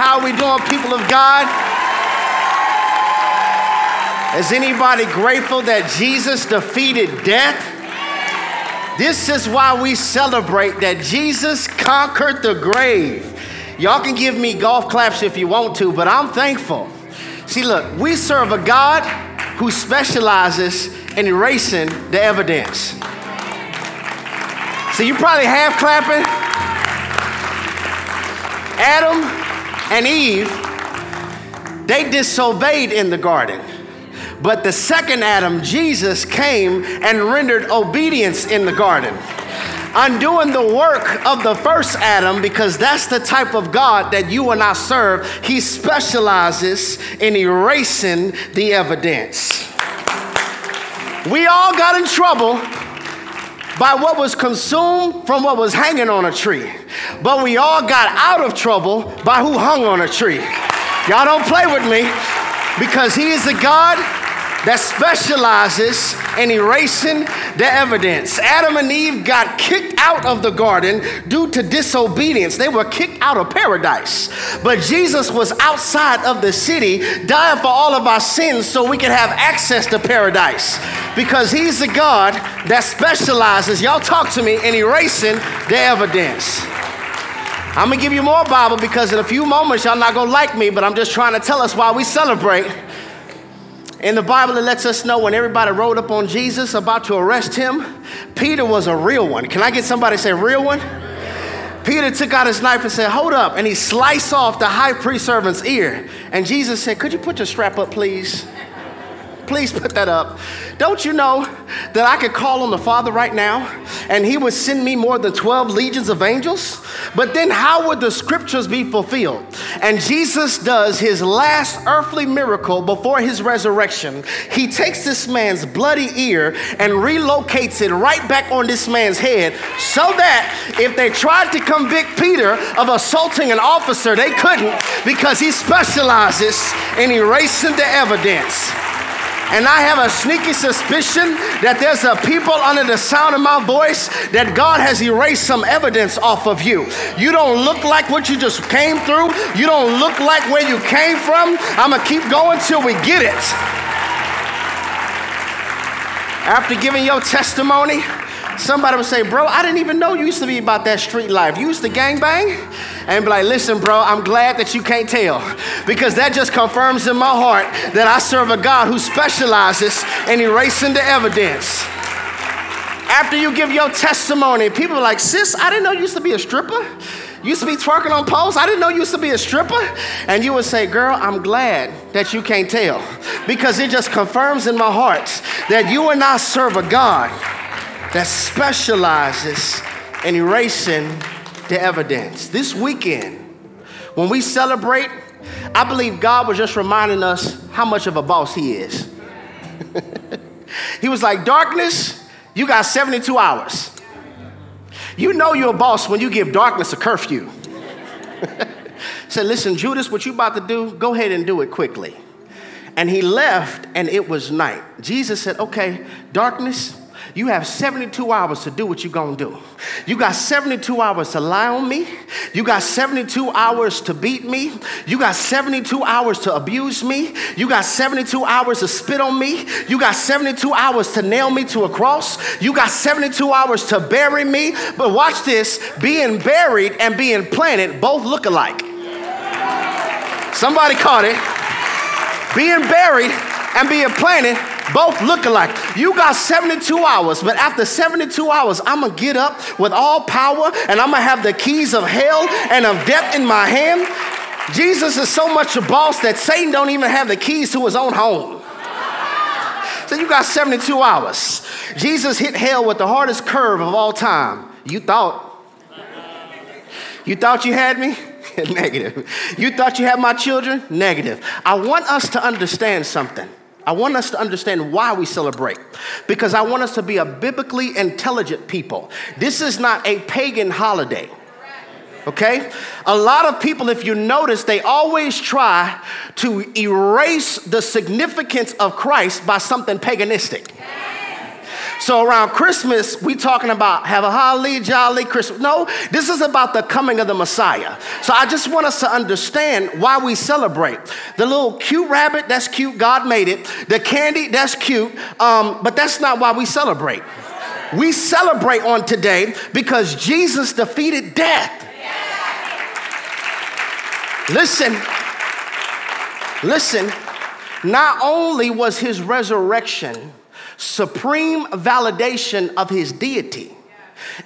How are we doing, people of God? Is anybody grateful that Jesus defeated death? This is why we celebrate that Jesus conquered the grave. Y'all can give me golf claps if you want to, but I'm thankful. See, look, we serve a God who specializes in erasing the evidence. So you probably half clapping. Adam and Eve, they disobeyed in the garden. But the second Adam, Jesus, came and rendered obedience in the garden, undoing the work of the first Adam because that's the type of God that you and I serve. He specializes in erasing the evidence. We all got in trouble by what was consumed from what was hanging on a tree. But we all got out of trouble by who hung on a tree. Y'all don't play with me because He is the God that specializes in erasing the evidence. Adam and Eve got kicked out of the garden due to disobedience. They were kicked out of paradise. But Jesus was outside of the city, dying for all of our sins so we could have access to paradise. Because he's the God that specializes, y'all talk to me, in erasing the evidence. I'm gonna give you more Bible because in a few moments y'all not gonna like me, but I'm just trying to tell us why we celebrate in the Bible, it lets us know when everybody rode up on Jesus about to arrest him, Peter was a real one. Can I get somebody to say real one? Peter took out his knife and said, Hold up. And he sliced off the high priest servant's ear. And Jesus said, Could you put your strap up, please? Please put that up. Don't you know that I could call on the Father right now and He would send me more than 12 legions of angels? But then how would the scriptures be fulfilled? And Jesus does his last earthly miracle before his resurrection. He takes this man's bloody ear and relocates it right back on this man's head so that if they tried to convict Peter of assaulting an officer, they couldn't because he specializes in erasing the evidence. And I have a sneaky suspicion that there's a people under the sound of my voice that God has erased some evidence off of you. You don't look like what you just came through. You don't look like where you came from. I'm gonna keep going till we get it. After giving your testimony, somebody would say, Bro, I didn't even know you used to be about that street life. You used to gang bang? And be like, Listen, bro, I'm glad that you can't tell because that just confirms in my heart that I serve a God who specializes in erasing the evidence. After you give your testimony, people are like, Sis, I didn't know you used to be a stripper. You used to be twerking on poles. I didn't know you used to be a stripper. And you would say, Girl, I'm glad that you can't tell because it just confirms in my heart that you and I serve a God that specializes in erasing the evidence. This weekend, when we celebrate, I believe God was just reminding us how much of a boss He is. he was like, Darkness, you got 72 hours. You know you're a boss when you give darkness a curfew. Said, Listen, Judas, what you about to do, go ahead and do it quickly. And he left, and it was night. Jesus said, Okay, darkness, you have 72 hours to do what you're gonna do. You got 72 hours to lie on me. You got 72 hours to beat me. You got 72 hours to abuse me. You got 72 hours to spit on me. You got 72 hours to nail me to a cross. You got 72 hours to bury me. But watch this being buried and being planted both look alike. Somebody caught it. Being buried and being planted both look alike. You got 72 hours, but after 72 hours, I'm gonna get up with all power and I'm gonna have the keys of hell and of death in my hand. Jesus is so much a boss that Satan don't even have the keys to his own home. So you got 72 hours. Jesus hit hell with the hardest curve of all time. You thought. You thought you had me? Negative. You thought you had my children? Negative. I want us to understand something. I want us to understand why we celebrate because I want us to be a biblically intelligent people. This is not a pagan holiday. Okay? A lot of people, if you notice, they always try to erase the significance of Christ by something paganistic. So around Christmas, we talking about have a holly jolly Christmas. No, this is about the coming of the Messiah. So I just want us to understand why we celebrate. The little cute rabbit, that's cute. God made it. The candy, that's cute. Um, but that's not why we celebrate. We celebrate on today because Jesus defeated death. Listen, listen. Not only was his resurrection supreme validation of his deity,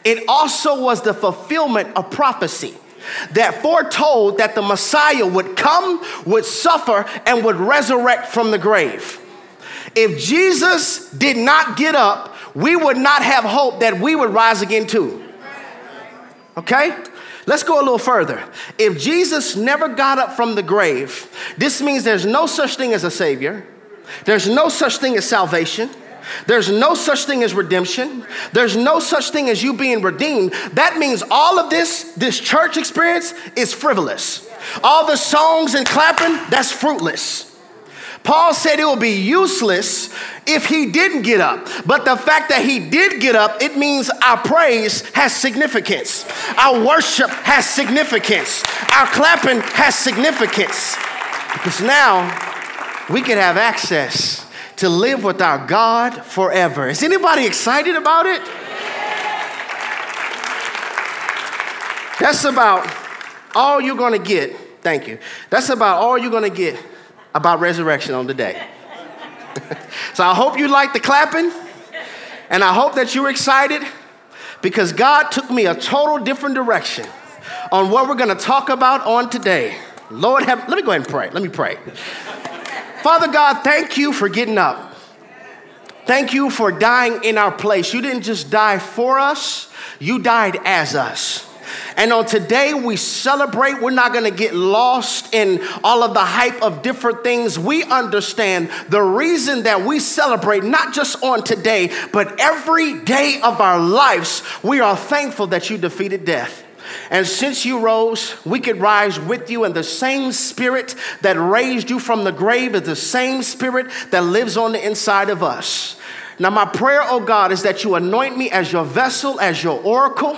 it also was the fulfillment of prophecy that foretold that the Messiah would come, would suffer, and would resurrect from the grave. If Jesus did not get up, we would not have hope that we would rise again too. Okay? Let's go a little further. If Jesus never got up from the grave, this means there's no such thing as a Savior, there's no such thing as salvation. There's no such thing as redemption. There's no such thing as you being redeemed. That means all of this, this church experience is frivolous. All the songs and clapping, that's fruitless. Paul said it will be useless if he didn't get up. But the fact that he did get up, it means our praise has significance. Our worship has significance. Our clapping has significance. Because now we can have access to live with our God forever. Is anybody excited about it? That's about all you're gonna get. Thank you. That's about all you're gonna get about resurrection on the day. so I hope you like the clapping, and I hope that you're excited because God took me a total different direction on what we're going to talk about on today. Lord, have, let me go ahead and pray. Let me pray. Father God, thank you for getting up. Thank you for dying in our place. You didn't just die for us, you died as us. And on today, we celebrate. We're not going to get lost in all of the hype of different things. We understand the reason that we celebrate, not just on today, but every day of our lives. We are thankful that you defeated death. And since you rose, we could rise with you, and the same spirit that raised you from the grave is the same spirit that lives on the inside of us. Now, my prayer, oh God, is that you anoint me as your vessel, as your oracle,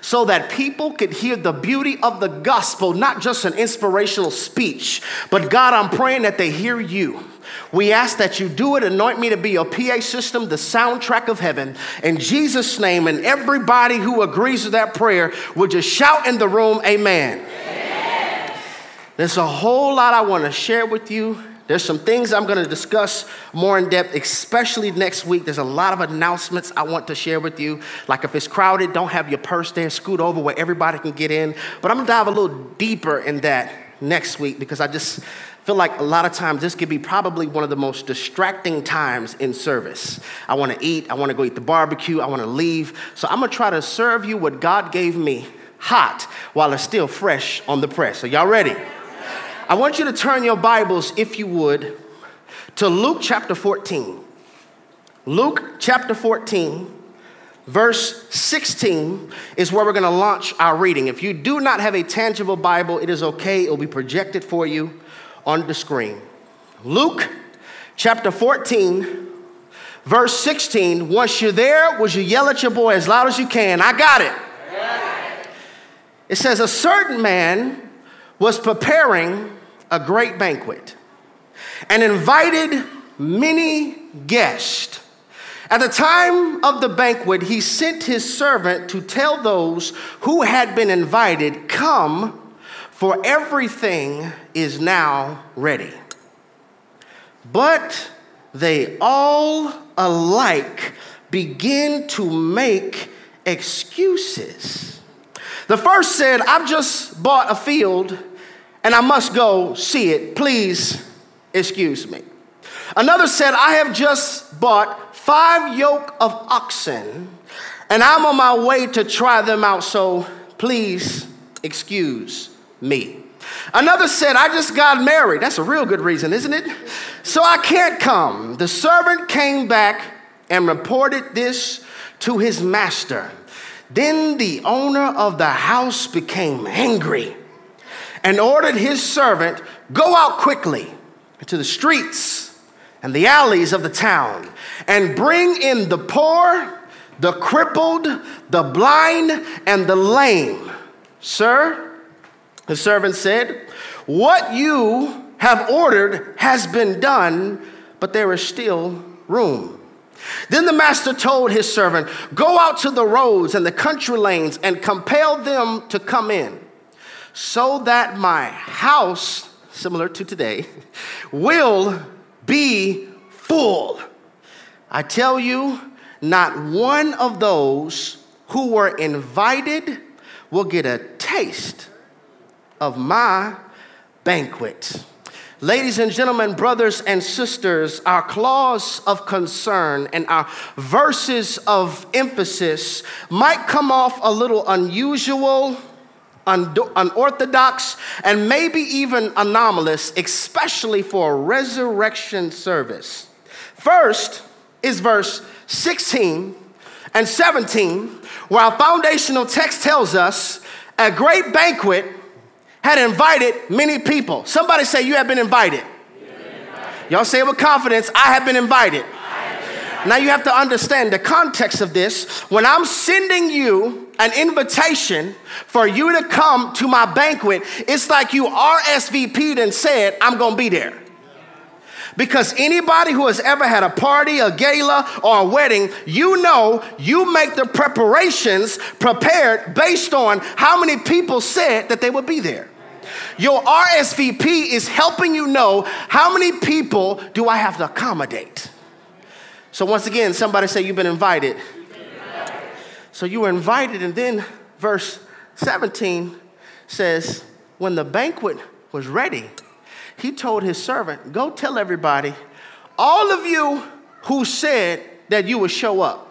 so that people could hear the beauty of the gospel, not just an inspirational speech, but God, I'm praying that they hear you. We ask that you do it. Anoint me to be your PA system, the soundtrack of heaven. In Jesus' name, and everybody who agrees with that prayer would just shout in the room, Amen. amen. There's a whole lot I want to share with you there's some things I'm going to discuss more in depth, especially next week. There's a lot of announcements I want to share with you. Like if it's crowded, don't have your purse there, scoot over where everybody can get in. But I'm going to dive a little deeper in that next week because I just feel like a lot of times this could be probably one of the most distracting times in service. I want to eat, I want to go eat the barbecue, I want to leave. So I'm going to try to serve you what God gave me hot while it's still fresh on the press. Are y'all ready? I want you to turn your Bibles, if you would, to Luke chapter 14. Luke chapter 14, verse 16 is where we're going to launch our reading. If you do not have a tangible Bible, it is okay, it will be projected for you on the screen. Luke chapter 14, verse 16. Once you're there, would you yell at your boy as loud as you can? I got it. It says, A certain man was preparing a great banquet and invited many guests. At the time of the banquet, he sent his servant to tell those who had been invited, Come, for everything is now ready. But they all alike begin to make excuses. The first said, I've just bought a field and I must go see it. Please excuse me. Another said, I have just bought five yoke of oxen and I'm on my way to try them out, so please excuse me. Another said, I just got married. That's a real good reason, isn't it? So I can't come. The servant came back and reported this to his master. Then the owner of the house became angry and ordered his servant, Go out quickly into the streets and the alleys of the town and bring in the poor, the crippled, the blind, and the lame. Sir, the servant said, What you have ordered has been done, but there is still room. Then the master told his servant, Go out to the roads and the country lanes and compel them to come in, so that my house, similar to today, will be full. I tell you, not one of those who were invited will get a taste of my banquet. Ladies and gentlemen, brothers and sisters, our clause of concern and our verses of emphasis might come off a little unusual, unorthodox, and maybe even anomalous, especially for a resurrection service. First is verse 16 and 17, where our foundational text tells us a great banquet had invited many people. Somebody say, You have been invited. Y'all say it with confidence, I have been invited. Now you have to understand the context of this. When I'm sending you an invitation for you to come to my banquet, it's like you RSVP'd and said, I'm gonna be there. Because anybody who has ever had a party, a gala, or a wedding, you know you make the preparations prepared based on how many people said that they would be there. Your RSVP is helping you know how many people do I have to accommodate. So once again, somebody say you've been invited. So you were invited, and then verse 17 says, when the banquet was ready, he told his servant, Go tell everybody, all of you who said that you would show up,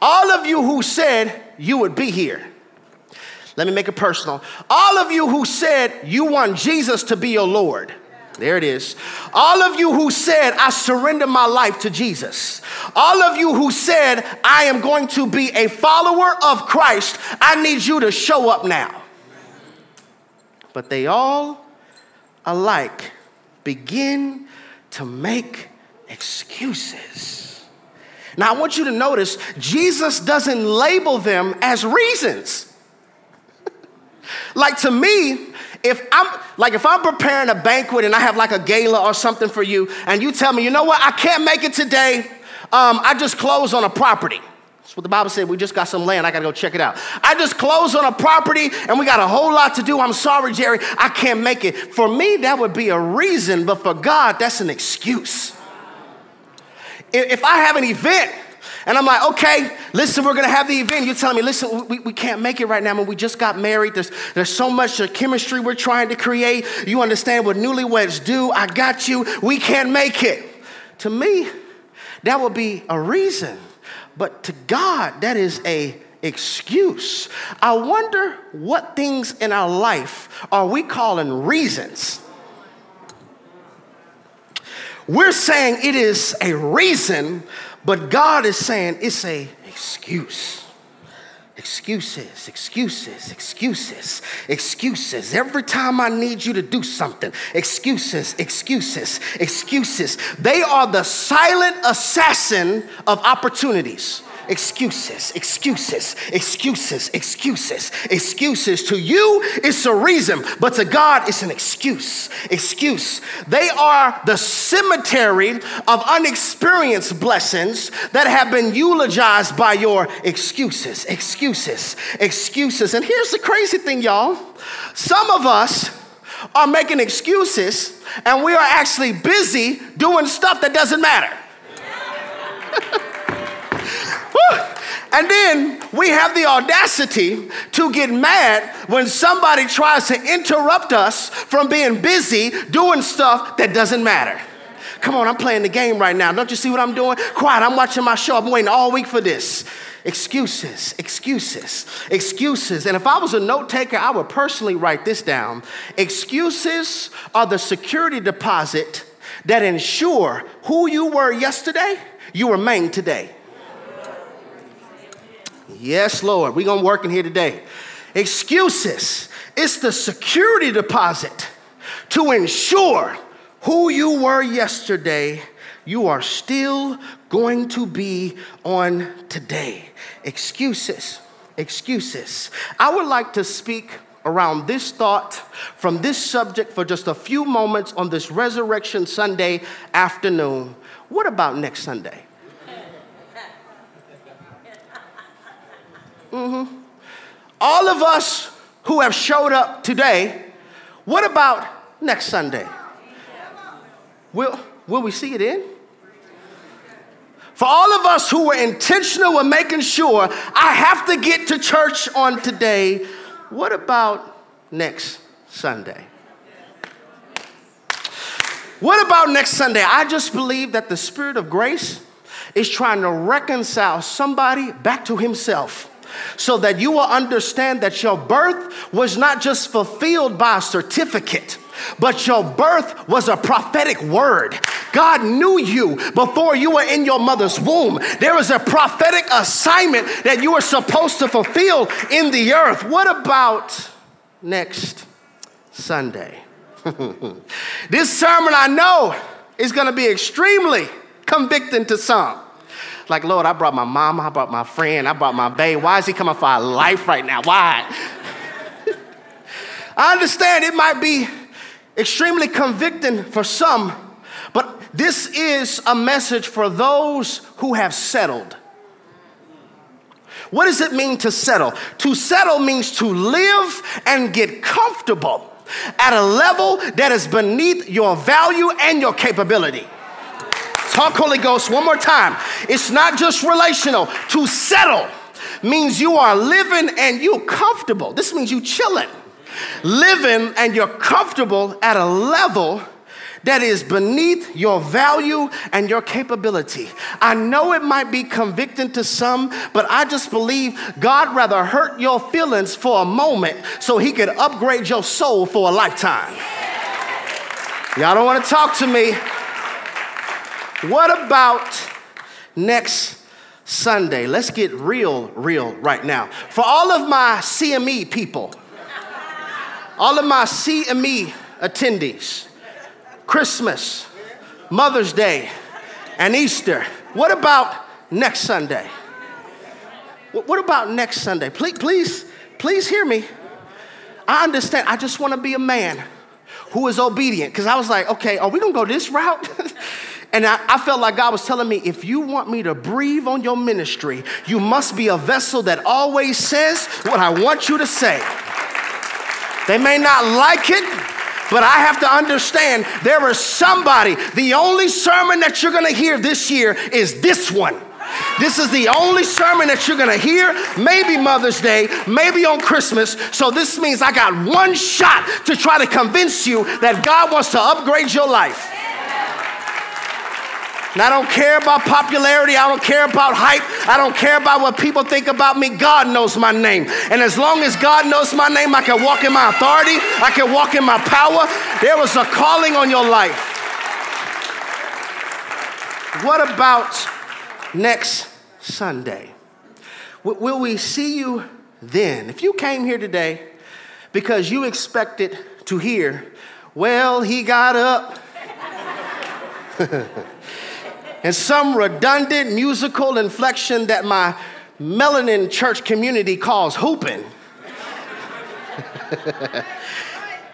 all of you who said you would be here. Let me make it personal. All of you who said you want Jesus to be your Lord. There it is. All of you who said, I surrender my life to Jesus. All of you who said, I am going to be a follower of Christ, I need you to show up now. But they all alike begin to make excuses. Now, I want you to notice Jesus doesn't label them as reasons. like to me, if I'm like if I'm preparing a banquet and I have like a gala or something for you, and you tell me, you know what, I can't make it today. Um, I just closed on a property. That's what the Bible said. We just got some land. I got to go check it out. I just closed on a property and we got a whole lot to do. I'm sorry, Jerry. I can't make it. For me, that would be a reason, but for God, that's an excuse. If I have an event and I'm like, okay, listen, we're gonna have the event. You're telling me, listen, we, we can't make it right now. I mean, we just got married. There's, there's so much chemistry we're trying to create. You understand what newlyweds do. I got you. We can't make it. To me, that would be a reason but to God, that is a excuse. I wonder what things in our life are we calling reasons? We're saying it is a reason, but God is saying it's a excuse. Excuses, excuses, excuses, excuses. Every time I need you to do something, excuses, excuses, excuses. They are the silent assassin of opportunities excuses, excuses, excuses, excuses, excuses. To you, it's a reason, but to God, it's an excuse. Excuse. They are the cemetery of unexperienced blessings that have been eulogized by your excuses, excuses, excuses. And here's the crazy thing, y'all. Some of us are making excuses and we are actually busy doing stuff that doesn't matter. And then we have the audacity to get mad when somebody tries to interrupt us from being busy doing stuff that doesn't matter. Come on, I'm playing the game right now. Don't you see what I'm doing? Quiet, I'm watching my show. I've been waiting all week for this. Excuses, excuses, excuses. And if I was a note taker, I would personally write this down. Excuses are the security deposit that ensure who you were yesterday, you remain today. Yes, Lord. We're going to work in here today. Excuses. It's the security deposit to ensure who you were yesterday, you are still going to be on today. Excuses, excuses. I would like to speak around this thought from this subject for just a few moments on this Resurrection Sunday afternoon. What about next Sunday? Mm-hmm. All of us who have showed up today, what about next Sunday? Will, will we see it in? For all of us who were intentional with making sure I have to get to church on today, what about next Sunday? What about next Sunday? I just believe that the Spirit of grace is trying to reconcile somebody back to Himself so that you will understand that your birth was not just fulfilled by a certificate but your birth was a prophetic word. God knew you before you were in your mother's womb. There was a prophetic assignment that you were supposed to fulfill in the earth. What about next Sunday? this sermon I know is going to be extremely convicting to some. Like, Lord, I brought my mama, I brought my friend, I brought my babe. Why is he coming for our life right now? Why? I understand it might be extremely convicting for some, but this is a message for those who have settled. What does it mean to settle? To settle means to live and get comfortable at a level that is beneath your value and your capability. Talk Holy Ghost one more time. It's not just relational. To settle means you are living and you comfortable. This means you chilling living and you're comfortable at a level that is beneath your value and your capability. I know it might be convicting to some, but I just believe God rather hurt your feelings for a moment so he could upgrade your soul for a lifetime. Y'all don't want to talk to me. What about next Sunday? Let's get real, real right now. For all of my CME people, all of my CME attendees, Christmas, Mother's Day, and Easter. What about next Sunday? What about next Sunday? Please, please, please hear me. I understand. I just want to be a man who is obedient. Because I was like, okay, are we gonna go this route? and I, I, felt like God was telling me, if you want me to breathe on your ministry, you must be a vessel that always says what I want you to say. They may not like it, but I have to understand there is somebody, the only sermon that you're gonna hear this year is this one. This is the only sermon that you're gonna hear, maybe Mother's Day, maybe on Christmas. So this means I got one shot to try to convince you that God wants to upgrade your life. And I don't care about popularity. I don't care about hype. I don't care about what people think about me. God knows my name. And as long as God knows my name, I can walk in my authority. I can walk in my power. There was a calling on your life. What about next Sunday? Will we see you then? If you came here today because you expected to hear, well, he got up. and some redundant musical inflection that my melanin church community calls hooping.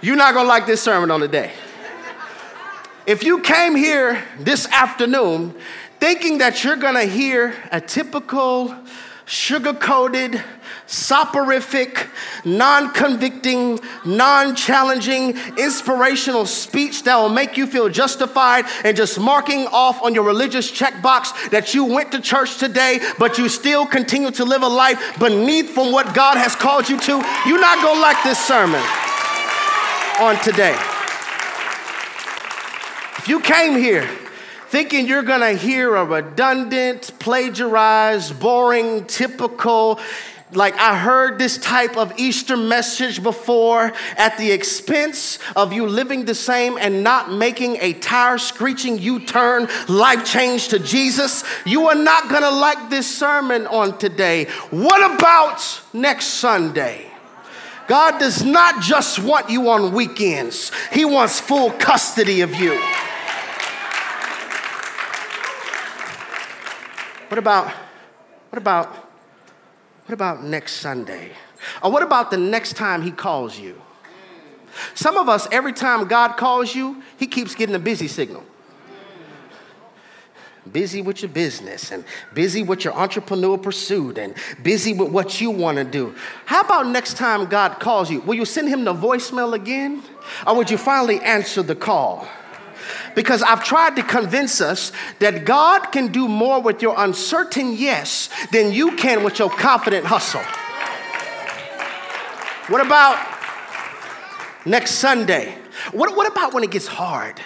You're not gonna like this sermon on the day. If you came here this afternoon thinking that you're gonna hear a typical sugar coated, soporific, non convicting, non challenging, inspirational speech that will make you feel justified and just marking off on your religious checkbox that you went to church today, but you still continue to live a life beneath from what God has called you to. You're not gonna like this sermon on today. If you came here, thinking you're gonna hear a redundant, plagiarized, boring, typical, like I heard this type of Easter message before at the expense of you living the same and not making a tire screeching U turn life change to Jesus, you are not gonna like this sermon on today. What about next Sunday? God does not just want you on weekends, He wants full custody of you. What about, what about, what about next Sunday? Or what about the next time He calls you? Some of us, every time God calls you, He keeps getting a busy signal busy with your business and busy with your entrepreneurial pursuit and busy with what you want to do. How about next time God calls you? Will you send him the voicemail again? Or would you finally answer the call? Because I've tried to convince us that God can do more with your uncertain yes than you can with your confident hustle. What about next Sunday? What, what about when it gets hard?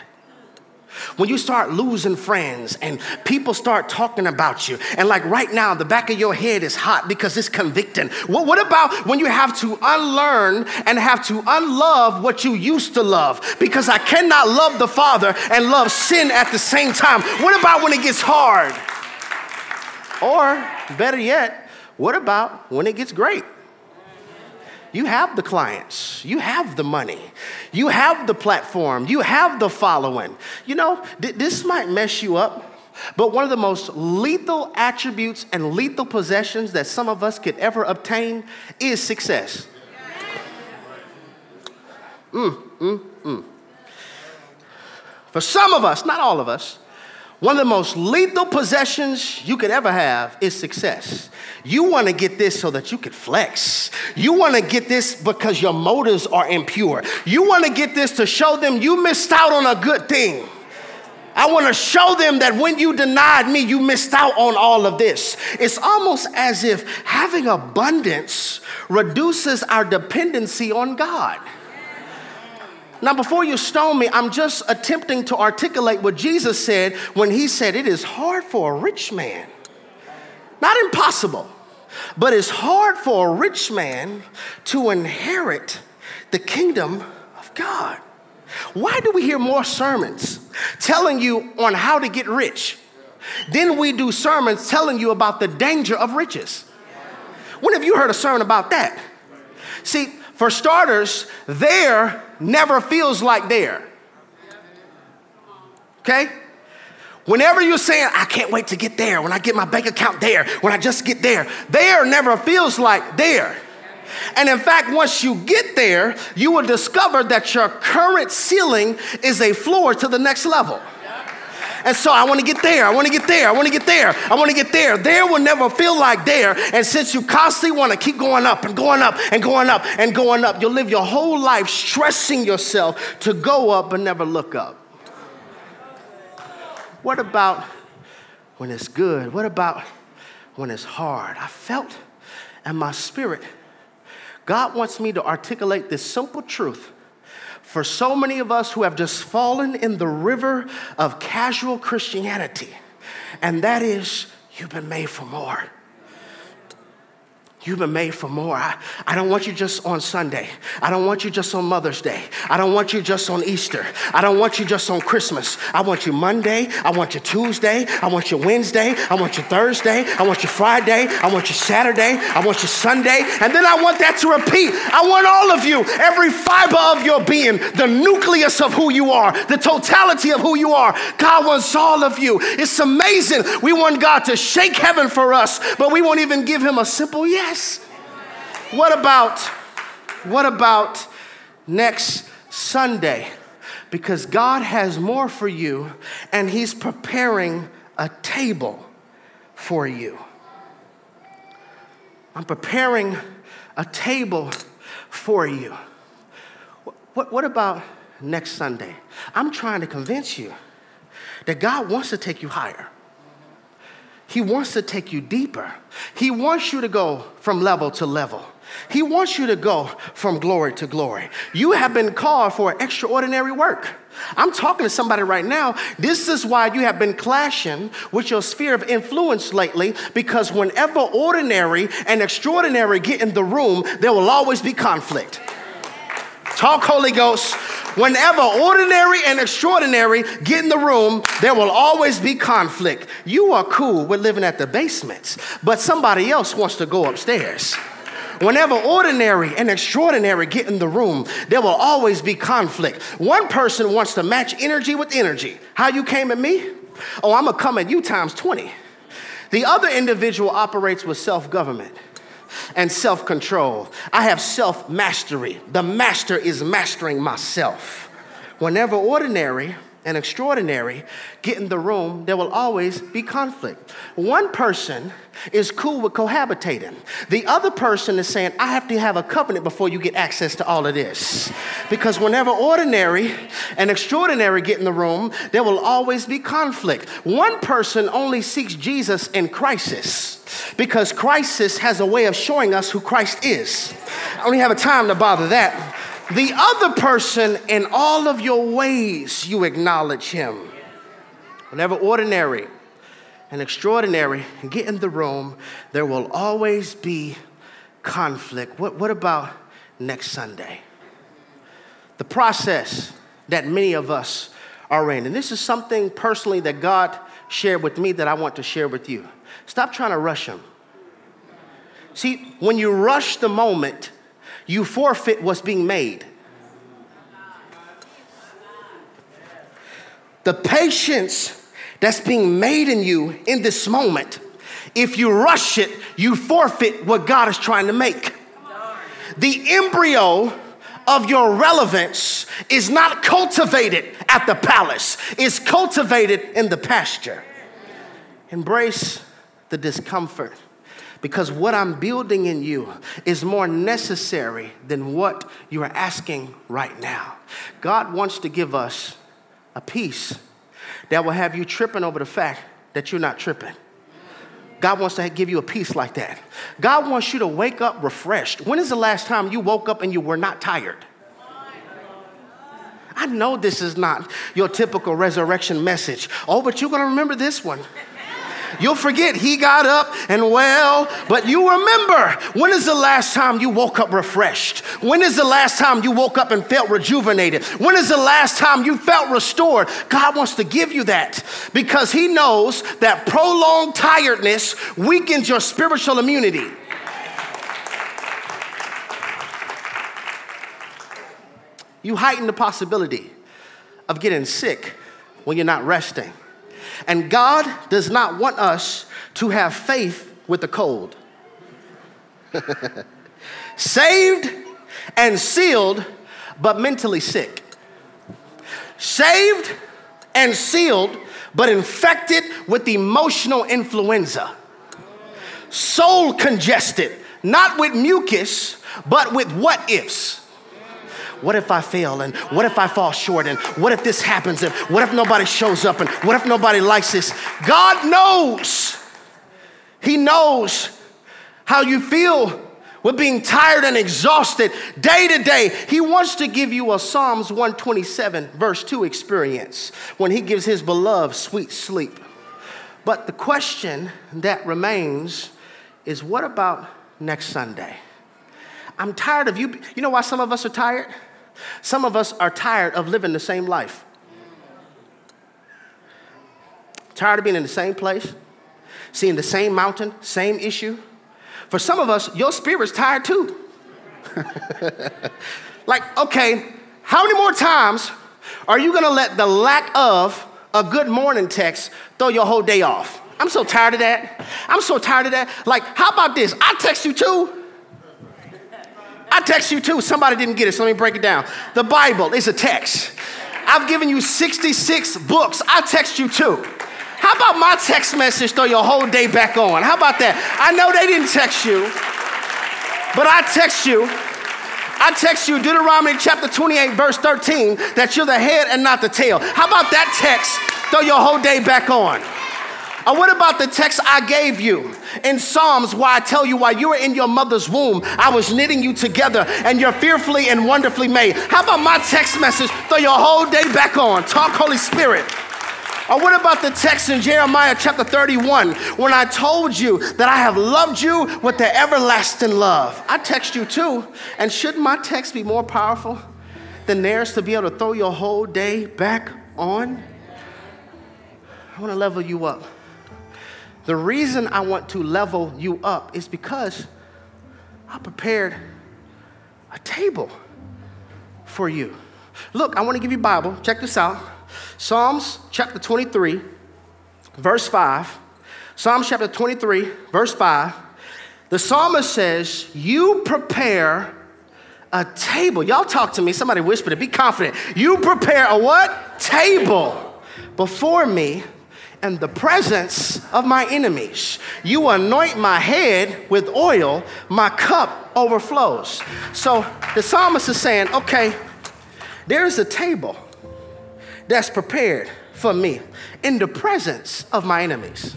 When you start losing friends and people start talking about you, and like right now, the back of your head is hot because it's convicting. What, what about when you have to unlearn and have to unlove what you used to love? Because I cannot love the Father and love sin at the same time. What about when it gets hard? Or better yet, what about when it gets great? You have the clients, you have the money, you have the platform, you have the following. You know, th- this might mess you up, but one of the most lethal attributes and lethal possessions that some of us could ever obtain is success. Mm, mm, mm. For some of us, not all of us, one of the most lethal possessions you could ever have is success. You want to get this so that you could flex. You want to get this because your motives are impure. You want to get this to show them you missed out on a good thing. I want to show them that when you denied me, you missed out on all of this. It's almost as if having abundance reduces our dependency on God. Now, before you stone me, I'm just attempting to articulate what Jesus said when he said, It is hard for a rich man, not impossible, but it's hard for a rich man to inherit the kingdom of God. Why do we hear more sermons telling you on how to get rich? Then we do sermons telling you about the danger of riches. When have you heard a sermon about that? See, for starters, there never feels like there. Okay? Whenever you're saying, I can't wait to get there, when I get my bank account there, when I just get there, there never feels like there. And in fact, once you get there, you will discover that your current ceiling is a floor to the next level. And so I want to get there. I want to get there. I want to get there. I want to get there. There will never feel like there. And since you constantly want to keep going up and going up and going up and going up, you'll live your whole life stressing yourself to go up but never look up. What about when it's good? What about when it's hard? I felt in my spirit, God wants me to articulate this simple truth for so many of us who have just fallen in the river of casual Christianity, and that is you've been made for more. You've been made for more. I, I don't want you just on Sunday. I don't want you just on Mother's Day. I don't want you just on Easter. I don't want you just on Christmas. I want you Monday. I want you Tuesday. I want you Wednesday. I want you Thursday. I want you Friday. I want you Saturday. I want you Sunday. And then I want that to repeat. I want all of you, every fiber of your being, the nucleus of who you are, the totality of who you are. God wants all of you. It's amazing. We want God to shake heaven for us, but we won't even give him a simple yes. What about, what about next Sunday? Because God has more for you and He's preparing a table for you. I'm preparing a table for you. What, what about next Sunday? I'm trying to convince you that God wants to take you higher. He wants to take you deeper. He wants you to go from level to level. He wants you to go from glory to glory. You have been called for extraordinary work. I'm talking to somebody right now. This is why you have been clashing with your sphere of influence lately because whenever ordinary and extraordinary get in the room, there will always be conflict. Talk, Holy Ghost. Whenever ordinary and extraordinary get in the room, there will always be conflict. You are cool with living at the basements, but somebody else wants to go upstairs. Whenever ordinary and extraordinary get in the room, there will always be conflict. One person wants to match energy with energy. How you came at me? Oh, I'm gonna come at you times 20. The other individual operates with self government and self control. I have self mastery. The master is mastering myself. Whenever ordinary and extraordinary get in the room, there will always be conflict. One person is cool with cohabitating. The other person is saying, I have to have a covenant before you get access to all of this. Because whenever ordinary and extraordinary get in the room, there will always be conflict. One person only seeks Jesus in crisis because crisis has a way of showing us who Christ is. I don't even have a time to bother that. The other person, in all of your ways, you acknowledge him. Whenever ordinary and extraordinary get in the room, there will always be conflict. What, what about next Sunday? The process that many of us are in. And this is something personally that God shared with me that I want to share with you. Stop trying to rush him. See, when you rush the moment, you forfeit what's being made. The patience that's being made in you in this moment, if you rush it, you forfeit what God is trying to make. The embryo of your relevance is not cultivated at the palace, it's cultivated in the pasture. Embrace the discomfort because what I'm building in you is more necessary than what you are asking right now. God wants to give us a peace that will have you tripping over the fact that you're not tripping. God wants to give you a peace like that. God wants you to wake up refreshed. When is the last time you woke up and you were not tired? I know this is not your typical resurrection message. Oh, but you're going to remember this one. You'll forget he got up and well, but you remember when is the last time you woke up refreshed? When is the last time you woke up and felt rejuvenated? When is the last time you felt restored? God wants to give you that because he knows that prolonged tiredness weakens your spiritual immunity. You heighten the possibility of getting sick when you're not resting. And God does not want us to have faith with the cold. Saved and sealed, but mentally sick. Saved and sealed, but infected with emotional influenza. Soul congested, not with mucus, but with what ifs. What if I fail? And what if I fall short? And what if this happens? And what if nobody shows up? And what if nobody likes this? God knows. He knows how you feel with being tired and exhausted day to day. He wants to give you a Psalms 127, verse 2 experience when he gives his beloved sweet sleep. But the question that remains is what about next Sunday? I'm tired of you. You know why some of us are tired? Some of us are tired of living the same life. Tired of being in the same place, seeing the same mountain, same issue. For some of us, your spirit's tired too. like, okay, how many more times are you gonna let the lack of a good morning text throw your whole day off? I'm so tired of that. I'm so tired of that. Like, how about this? I text you too. I text you too. Somebody didn't get it, so let me break it down. The Bible is a text. I've given you 66 books. I text you too. How about my text message throw your whole day back on? How about that? I know they didn't text you, but I text you. I text you Deuteronomy chapter 28, verse 13, that you're the head and not the tail. How about that text? Throw your whole day back on. Or what about the text I gave you in Psalms where I tell you while you were in your mother's womb, I was knitting you together and you're fearfully and wonderfully made? How about my text message? Throw your whole day back on. Talk, Holy Spirit. Or what about the text in Jeremiah chapter 31 when I told you that I have loved you with the everlasting love? I text you too. And shouldn't my text be more powerful than theirs to be able to throw your whole day back on? I want to level you up. The reason I want to level you up is because I prepared a table for you. Look, I want to give you Bible. Check this out. Psalms chapter 23, verse 5. Psalms chapter 23, verse 5. The psalmist says, You prepare a table. Y'all talk to me. Somebody whispered it. Be confident. You prepare a what? Table before me in the presence of my enemies. You anoint my head with oil, my cup overflows. So the psalmist is saying, okay, there's a table that's prepared for me in the presence of my enemies.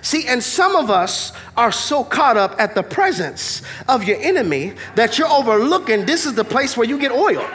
See, and some of us are so caught up at the presence of your enemy that you're overlooking this is the place where you get oil.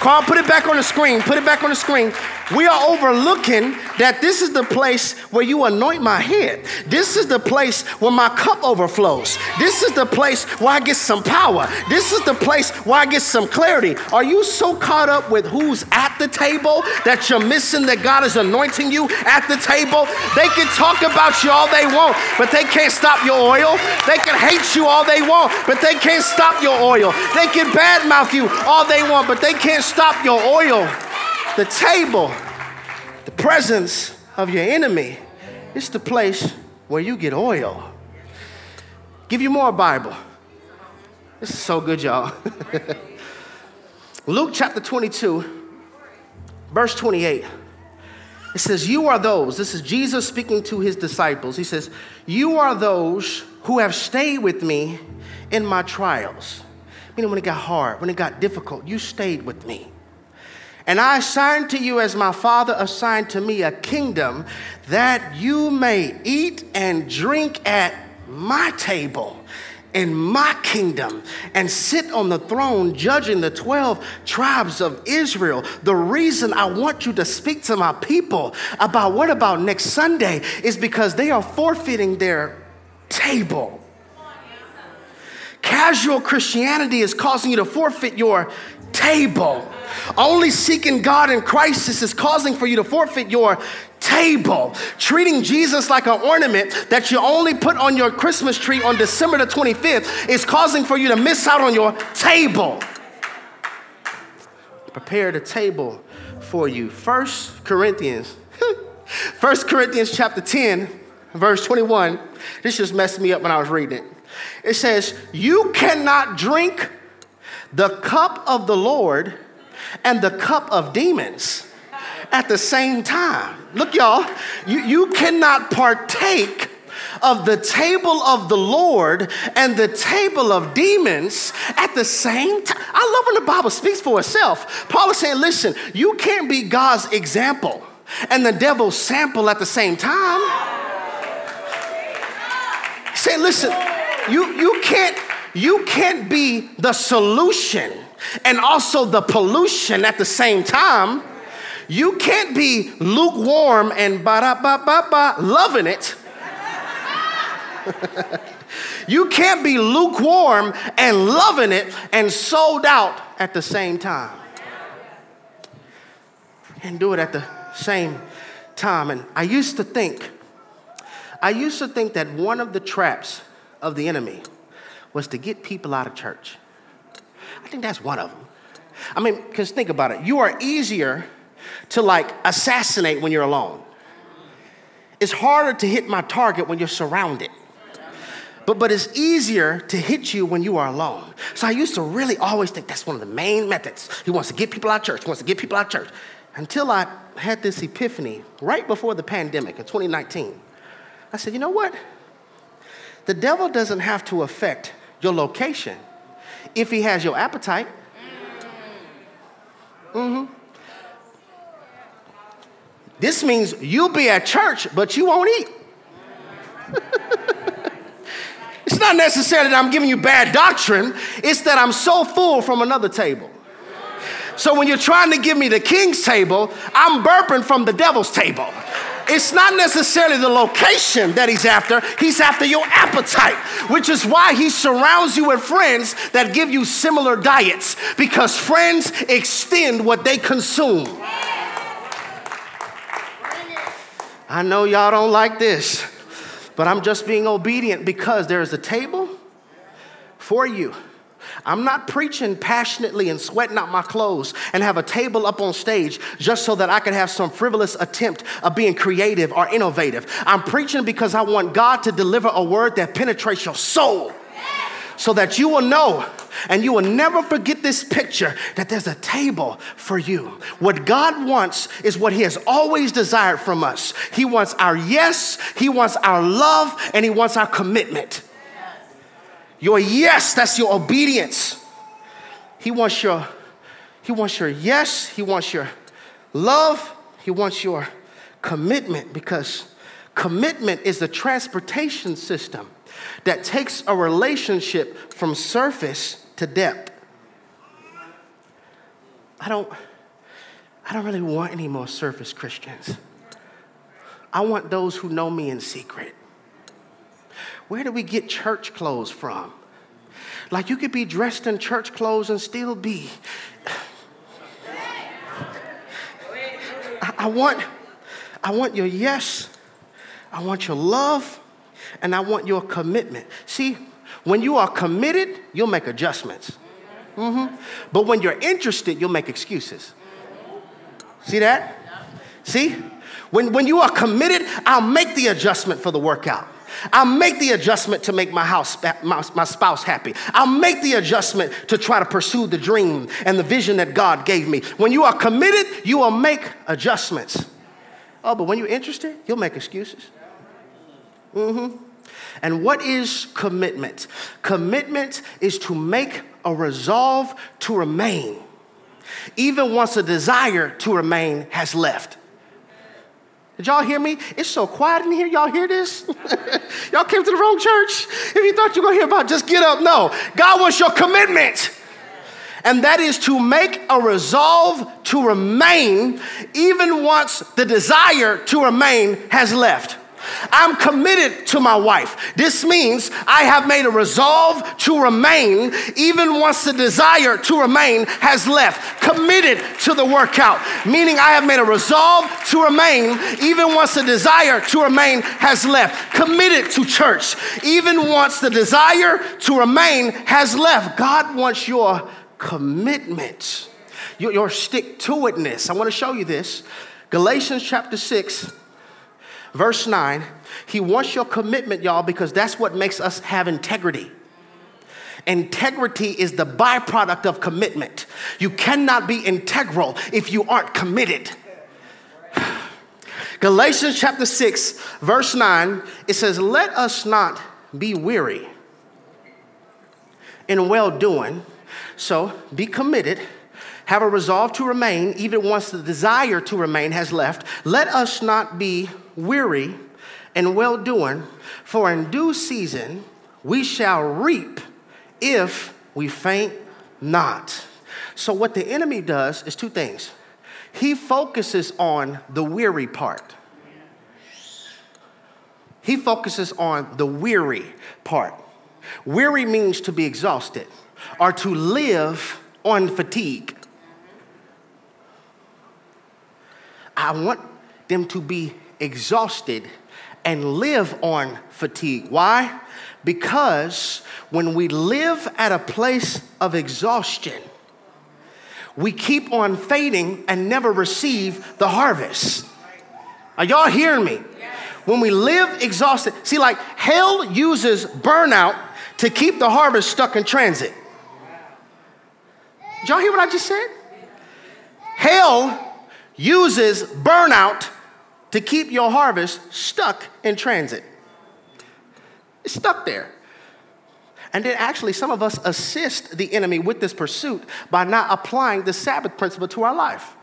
Carl, put it back on the screen. Put it back on the screen. We are overlooking that this is the place where you anoint my head. This is the place where my cup overflows. This is the place where I get some power. This is the place where I get some clarity. Are you so caught up with who's at the table that you're missing that God is anointing you at the table? They can talk about you all they want, but they can't stop your oil. They can hate you all they want, but they can't stop your oil. They can badmouth you all they want, but they can't stop your oil. The table, the presence of your enemy, it's the place where you get oil. Give you more Bible. This is so good, y'all. Luke chapter 22, verse 28. It says, You are those, this is Jesus speaking to his disciples. He says, You are those who have stayed with me in my trials. Meaning, when it got hard, when it got difficult, you stayed with me. And I assign to you, as my Father assigned to me, a kingdom that you may eat and drink at my table in my kingdom and sit on the throne judging the 12 tribes of Israel. The reason I want you to speak to my people about what about next Sunday is because they are forfeiting their table. Casual Christianity is causing you to forfeit your table. Only seeking God in crisis is causing for you to forfeit your table. Treating Jesus like an ornament that you only put on your Christmas tree on December the 25th is causing for you to miss out on your table. Prepare the table for you. First Corinthians. First Corinthians chapter 10, verse 21. This just messed me up when I was reading it. It says, You cannot drink the cup of the Lord and the cup of demons at the same time. Look, y'all, you, you cannot partake of the table of the Lord and the table of demons at the same time. I love when the Bible speaks for itself. Paul is saying, listen, you can't be God's example and the devil's sample at the same time. Say, listen, you, you can't you can't be the solution and also the pollution at the same time. You can't be lukewarm and ba da ba ba ba loving it. you can't be lukewarm and loving it and sold out at the same time. And do it at the same time. And I used to think, I used to think that one of the traps of the enemy was to get people out of church. Think that's one of them. I mean, because think about it. You are easier to like assassinate when you're alone. It's harder to hit my target when you're surrounded. But, but it's easier to hit you when you are alone. So I used to really always think that's one of the main methods. He wants to get people out of church, he wants to get people out of church. Until I had this epiphany right before the pandemic in 2019. I said, you know what? The devil doesn't have to affect your location if he has your appetite. Mm-hmm. This means you'll be at church, but you won't eat. it's not necessarily that I'm giving you bad doctrine, it's that I'm so full from another table. So when you're trying to give me the king's table, I'm burping from the devil's table. It's not necessarily the location that he's after, he's after your appetite, which is why he surrounds you with friends that give you similar diets because friends extend what they consume. I know y'all don't like this, but I'm just being obedient because there is a table for you. I'm not preaching passionately and sweating out my clothes and have a table up on stage just so that I can have some frivolous attempt of being creative or innovative. I'm preaching because I want God to deliver a word that penetrates your soul so that you will know and you will never forget this picture that there's a table for you. What God wants is what He has always desired from us. He wants our yes, He wants our love, and He wants our commitment. Your yes, that's your obedience. He wants your he wants your yes, he wants your love, he wants your commitment because commitment is the transportation system that takes a relationship from surface to depth. I don't I don't really want any more surface Christians. I want those who know me in secret. Where do we get church clothes from? Like you could be dressed in church clothes and still be. I, I want, I want your yes, I want your love, and I want your commitment. See, when you are committed, you'll make adjustments. Mm-hmm. But when you're interested, you'll make excuses. See that? See? When, when you are committed, I'll make the adjustment for the workout. I'll make the adjustment to make my house, my, my spouse happy. I'll make the adjustment to try to pursue the dream and the vision that God gave me. When you are committed, you will make adjustments. Oh, but when you're interested, you'll make excuses. Mm-hmm. And what is commitment? Commitment is to make a resolve to remain, even once a desire to remain has left. Did y'all hear me? It's so quiet in here. Y'all hear this? y'all came to the wrong church. If you thought you were going to hear about just get up, no. God wants your commitment. And that is to make a resolve to remain even once the desire to remain has left. I'm committed to my wife. This means I have made a resolve to remain even once the desire to remain has left. Committed to the workout, meaning I have made a resolve to remain even once the desire to remain has left. Committed to church, even once the desire to remain has left. God wants your commitment, your, your stick to itness. I want to show you this. Galatians chapter 6 Verse 9, he wants your commitment, y'all, because that's what makes us have integrity. Integrity is the byproduct of commitment. You cannot be integral if you aren't committed. Galatians chapter 6, verse 9, it says, Let us not be weary in well doing. So be committed, have a resolve to remain, even once the desire to remain has left. Let us not be weary and well doing, for in due season we shall reap if we faint not. So, what the enemy does is two things he focuses on the weary part. He focuses on the weary part. Weary means to be exhausted or to live on fatigue. I want them to be exhausted and live on fatigue. Why? Because when we live at a place of exhaustion, we keep on fading and never receive the harvest. Are y'all hearing me? When we live exhausted, see, like hell uses burnout to keep the harvest stuck in transit. Did y'all hear what I just said? Hell uses burnout to keep your harvest stuck in transit. It's stuck there. And then actually, some of us assist the enemy with this pursuit by not applying the Sabbath principle to our life.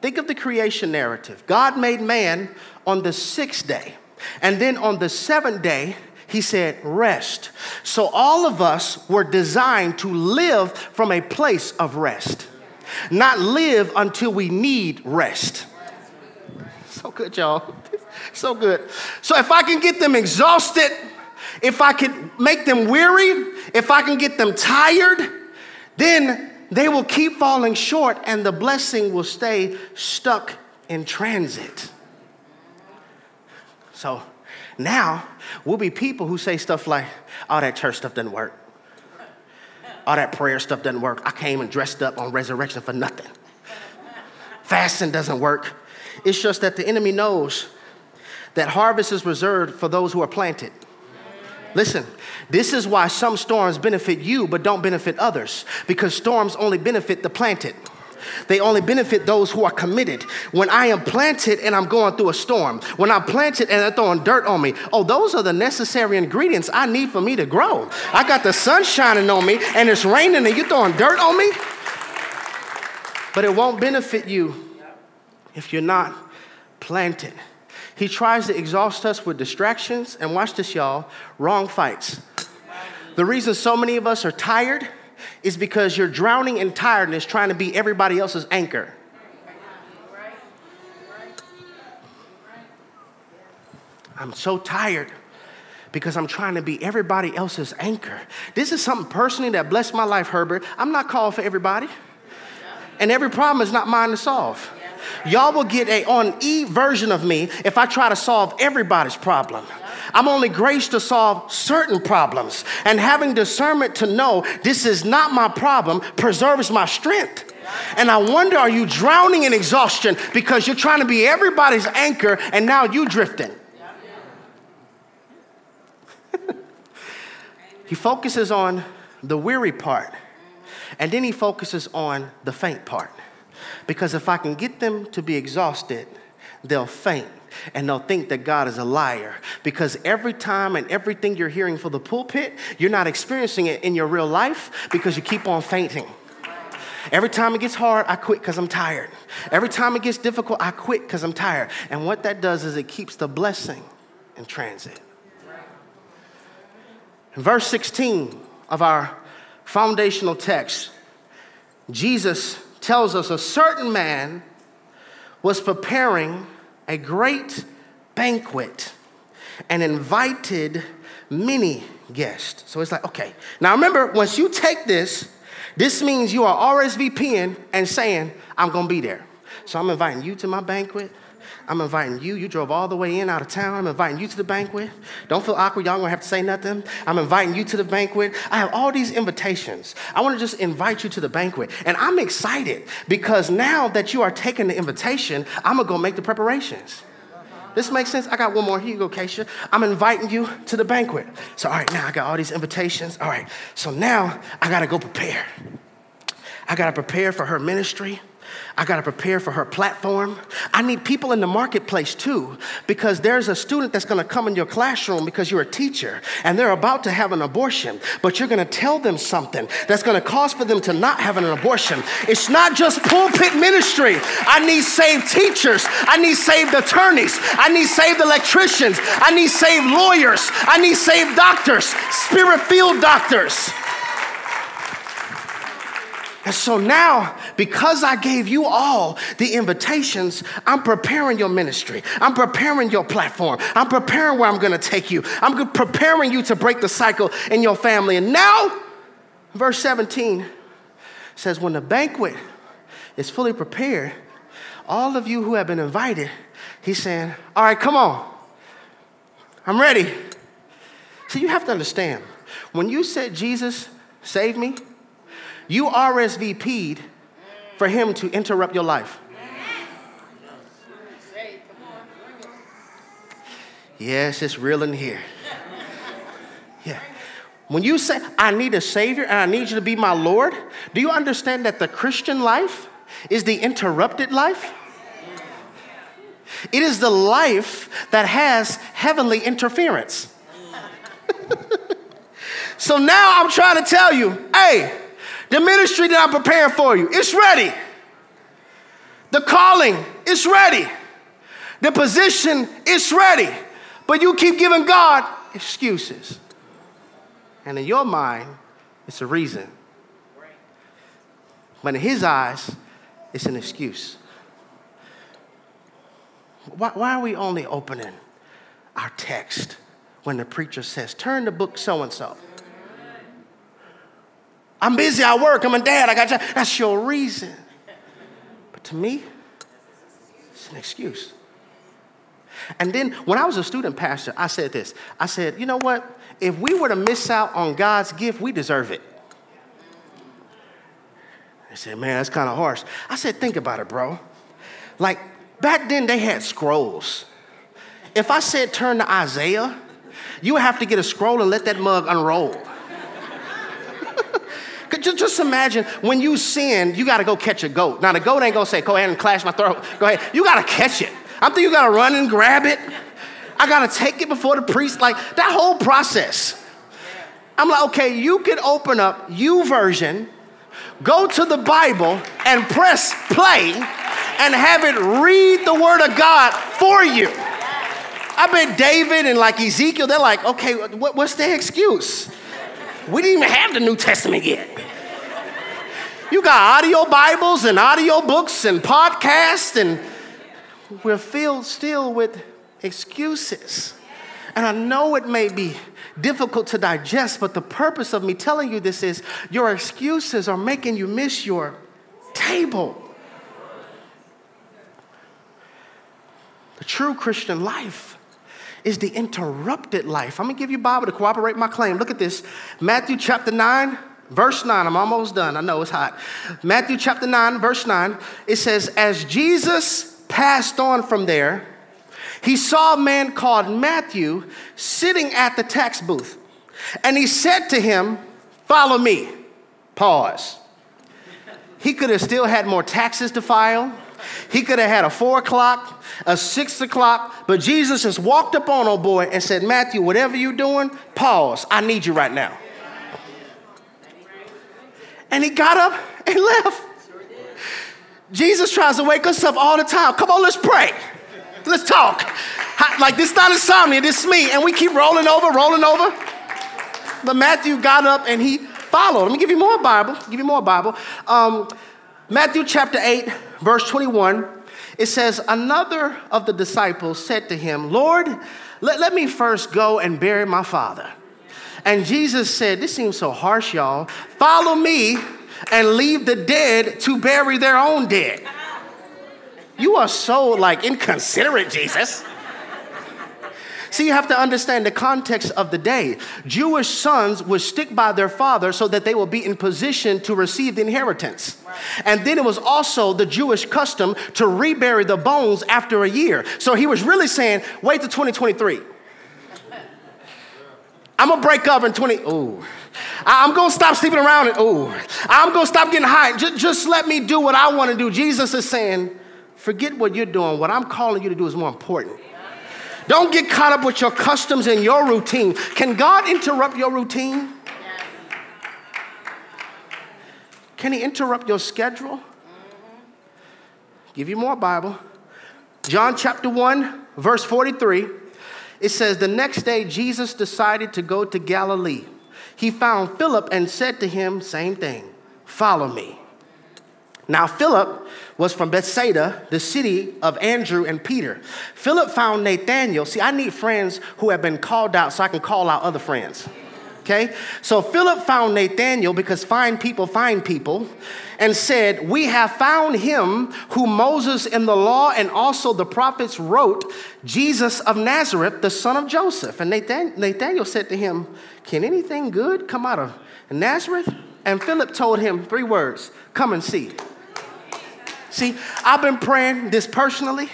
Think of the creation narrative God made man on the sixth day, and then on the seventh day, he said, rest. So all of us were designed to live from a place of rest, not live until we need rest. So good, y'all. So good. So if I can get them exhausted, if I can make them weary, if I can get them tired, then they will keep falling short and the blessing will stay stuck in transit. So Now, we'll be people who say stuff like, all oh, that church stuff doesn't work. All that prayer stuff doesn't work. I came and dressed up on resurrection for nothing. Fasting doesn't work. It's just that the enemy knows that harvest is reserved for those who are planted. Listen, this is why some storms benefit you but don't benefit others, because storms only benefit the planted. They only benefit those who are committed. When I am planted and I'm going through a storm, when I'm planted and they're throwing dirt on me, oh, those are the necessary ingredients I need for me to grow. I got the sun shining on me and it's raining and you're throwing dirt on me. But it won't benefit you if you're not planted. He tries to exhaust us with distractions, and watch this, y'all wrong fights. The reason so many of us are tired is because you're drowning in tiredness trying to be everybody else's anchor. I'm so tired because I'm trying to be everybody else's anchor. This is something personally that blessed my life, Herbert. I'm not called for everybody, and every problem is not mine to solve. Y'all will get a on E version of me if I try to solve everybody's problem. I'm only graced to solve certain problems. And having discernment to know this is not my problem preserves my strength. And I wonder, are you drowning in exhaustion because you're trying to be everybody's anchor and now you drifting? he focuses on the weary part and then he focuses on the faint part. Because if I can get them to be exhausted, they'll faint and they'll think that God is a liar. Because every time and everything you're hearing for the pulpit, you're not experiencing it in your real life because you keep on fainting. Every time it gets hard, I quit because I'm tired. Every time it gets difficult, I quit because I'm tired. And what that does is it keeps the blessing in transit. In verse 16 of our foundational text, Jesus tells us a certain man was preparing a great banquet and invited many guests. So it's like, okay. Now remember, once you take this, this means you are RSVPing and saying, I'm gonna be there. So I'm inviting you to my banquet. I'm inviting you. You drove all the way in out of town. I'm inviting you to the banquet. Don't feel awkward. Y'all gonna have to say nothing. I'm inviting you to the banquet. I have all these invitations. I wanna just invite you to the banquet. And I'm excited because now that you are taking the invitation, I'm gonna go make the preparations. This makes sense? I got one more. Here you go, Keisha. I'm inviting you to the banquet. So, all right, now I got all these invitations. All right, so now I gotta go prepare. I gotta prepare for her ministry. I got to prepare for her platform. I need people in the marketplace too, because there's a student that's going to come in your classroom because you're a teacher and they're about to have an abortion, but you're going to tell them something that's going to cause for them to not have an abortion. It's not just pulpit ministry. I need saved teachers. I need saved attorneys. I need saved electricians. I need saved lawyers. I need saved doctors, spirit filled doctors. And so now, because I gave you all the invitations, I'm preparing your ministry. I'm preparing your platform. I'm preparing where I'm going to take you. I'm preparing you to break the cycle in your family. And now, verse 17 says, When the banquet is fully prepared, all of you who have been invited, he's saying, All right, come on. I'm ready. So you have to understand, when you said, Jesus, save me, you RSVP'd for him to interrupt your life. Yes, it's real in here. Yeah. When you say, I need a Savior and I need you to be my Lord, do you understand that the Christian life is the interrupted life? It is the life that has heavenly interference. so now I'm trying to tell you hey, the ministry that I'm preparing for you, it's ready. The calling, it's ready. The position, it's ready. But you keep giving God excuses. And in your mind, it's a reason. But in his eyes, it's an excuse. Why, why are we only opening our text when the preacher says, turn the book so and so? I'm busy, I work, I'm a dad, I got job. That's your reason. But to me, it's an excuse. And then when I was a student pastor, I said this I said, you know what? If we were to miss out on God's gift, we deserve it. They said, man, that's kind of harsh. I said, think about it, bro. Like back then, they had scrolls. If I said turn to Isaiah, you would have to get a scroll and let that mug unroll. Just imagine when you sin, you got to go catch a goat. Now, the goat ain't going to say, go ahead and clash my throat. Go ahead. You got to catch it. I'm thinking you got to run and grab it. I got to take it before the priest. Like that whole process. I'm like, okay, you can open up YouVersion, go to the Bible, and press play and have it read the word of God for you. I bet David and like Ezekiel, they're like, okay, what, what's the excuse? We didn't even have the New Testament yet. You got audio Bibles and audio books and podcasts, and we're filled still with excuses. And I know it may be difficult to digest, but the purpose of me telling you this is your excuses are making you miss your table. The true Christian life is the interrupted life. I'm gonna give you Bible to cooperate my claim. Look at this Matthew chapter 9, verse 9. I'm almost done. I know it's hot. Matthew chapter 9, verse 9. It says, As Jesus passed on from there, he saw a man called Matthew sitting at the tax booth. And he said to him, Follow me. Pause. He could have still had more taxes to file. He could have had a four o'clock, a six o'clock, but Jesus just walked up on old boy and said, Matthew, whatever you're doing, pause. I need you right now. And he got up and left. Jesus tries to wake us up all the time. Come on, let's pray. Let's talk. Like this not insomnia, this is me. And we keep rolling over, rolling over. But Matthew got up and he followed. Let me give you more Bible. Give you more Bible. Um, Matthew chapter 8, verse 21, it says, Another of the disciples said to him, Lord, let, let me first go and bury my father. And Jesus said, This seems so harsh, y'all. Follow me and leave the dead to bury their own dead. You are so like inconsiderate, Jesus. See, you have to understand the context of the day. Jewish sons would stick by their father so that they will be in position to receive the inheritance. And then it was also the Jewish custom to rebury the bones after a year. So he was really saying, wait till 2023. I'm gonna break up in 20. Ooh. I'm gonna stop sleeping around it. Ooh. I'm gonna stop getting high. Just, just let me do what I wanna do. Jesus is saying, forget what you're doing. What I'm calling you to do is more important. Don't get caught up with your customs and your routine. Can God interrupt your routine? Can He interrupt your schedule? Give you more Bible. John chapter 1, verse 43. It says, The next day Jesus decided to go to Galilee. He found Philip and said to him, Same thing, follow me. Now, Philip was from Bethsaida, the city of Andrew and Peter. Philip found Nathanael. See, I need friends who have been called out so I can call out other friends. Okay? So Philip found Nathanael because find people find people and said, We have found him who Moses in the law and also the prophets wrote, Jesus of Nazareth, the son of Joseph. And Nathanael said to him, Can anything good come out of Nazareth? And Philip told him three words Come and see. See, I've been praying this personally,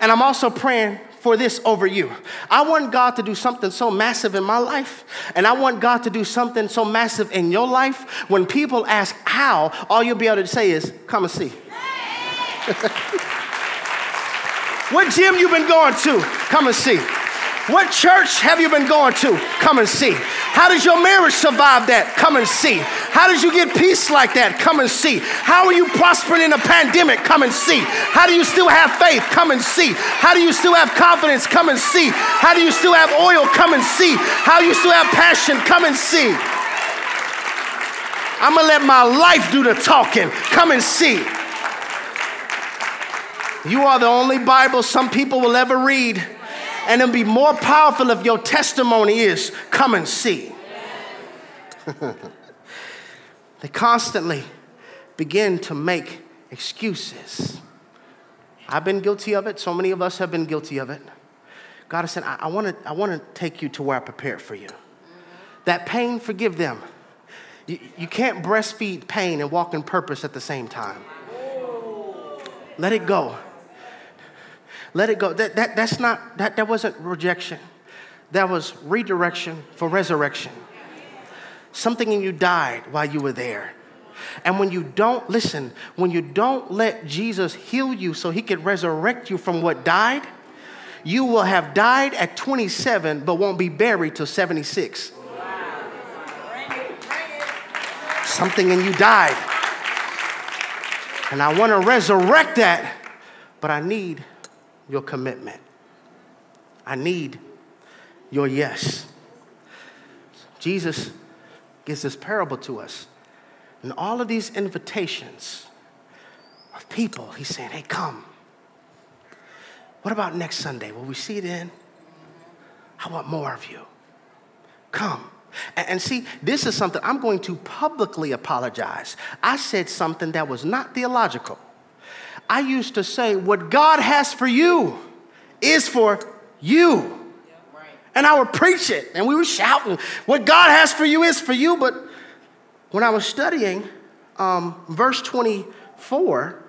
and I'm also praying for this over you. I want God to do something so massive in my life, and I want God to do something so massive in your life. When people ask how, all you'll be able to say is, Come and see. what gym you been going to? Come and see. What church have you been going to? Come and see. How did your marriage survive that? Come and see. How did you get peace like that? Come and see. How are you prospering in a pandemic? Come and see. How do you still have faith? Come and see. How do you still have confidence? Come and see. How do you still have oil? Come and see. How you still have passion? Come and see. I'm gonna let my life do the talking. Come and see. You are the only Bible some people will ever read and it'll be more powerful if your testimony is come and see. they constantly begin to make excuses. I've been guilty of it. So many of us have been guilty of it. God has said, I, I want to I wanna take you to where I prepared for you. That pain, forgive them. You, you can't breastfeed pain and walk in purpose at the same time. Let it go. Let it go. That, that, that's not, that, that wasn't rejection. That was redirection for resurrection. Something in you died while you were there. And when you don't, listen, when you don't let Jesus heal you so he could resurrect you from what died, you will have died at 27 but won't be buried till 76. Something in you died. And I want to resurrect that, but I need your commitment. I need your yes. Jesus gives this parable to us. And all of these invitations of people, he's saying, hey, come. What about next Sunday? Will we see it in? How about more of you? Come. And, see, this is something I'm going to publicly apologize. I said something that was not theological. I used to say, what God has for you is for you. And I would preach it, and we were shouting, what God has for you is for you. But when I was studying um, verse 24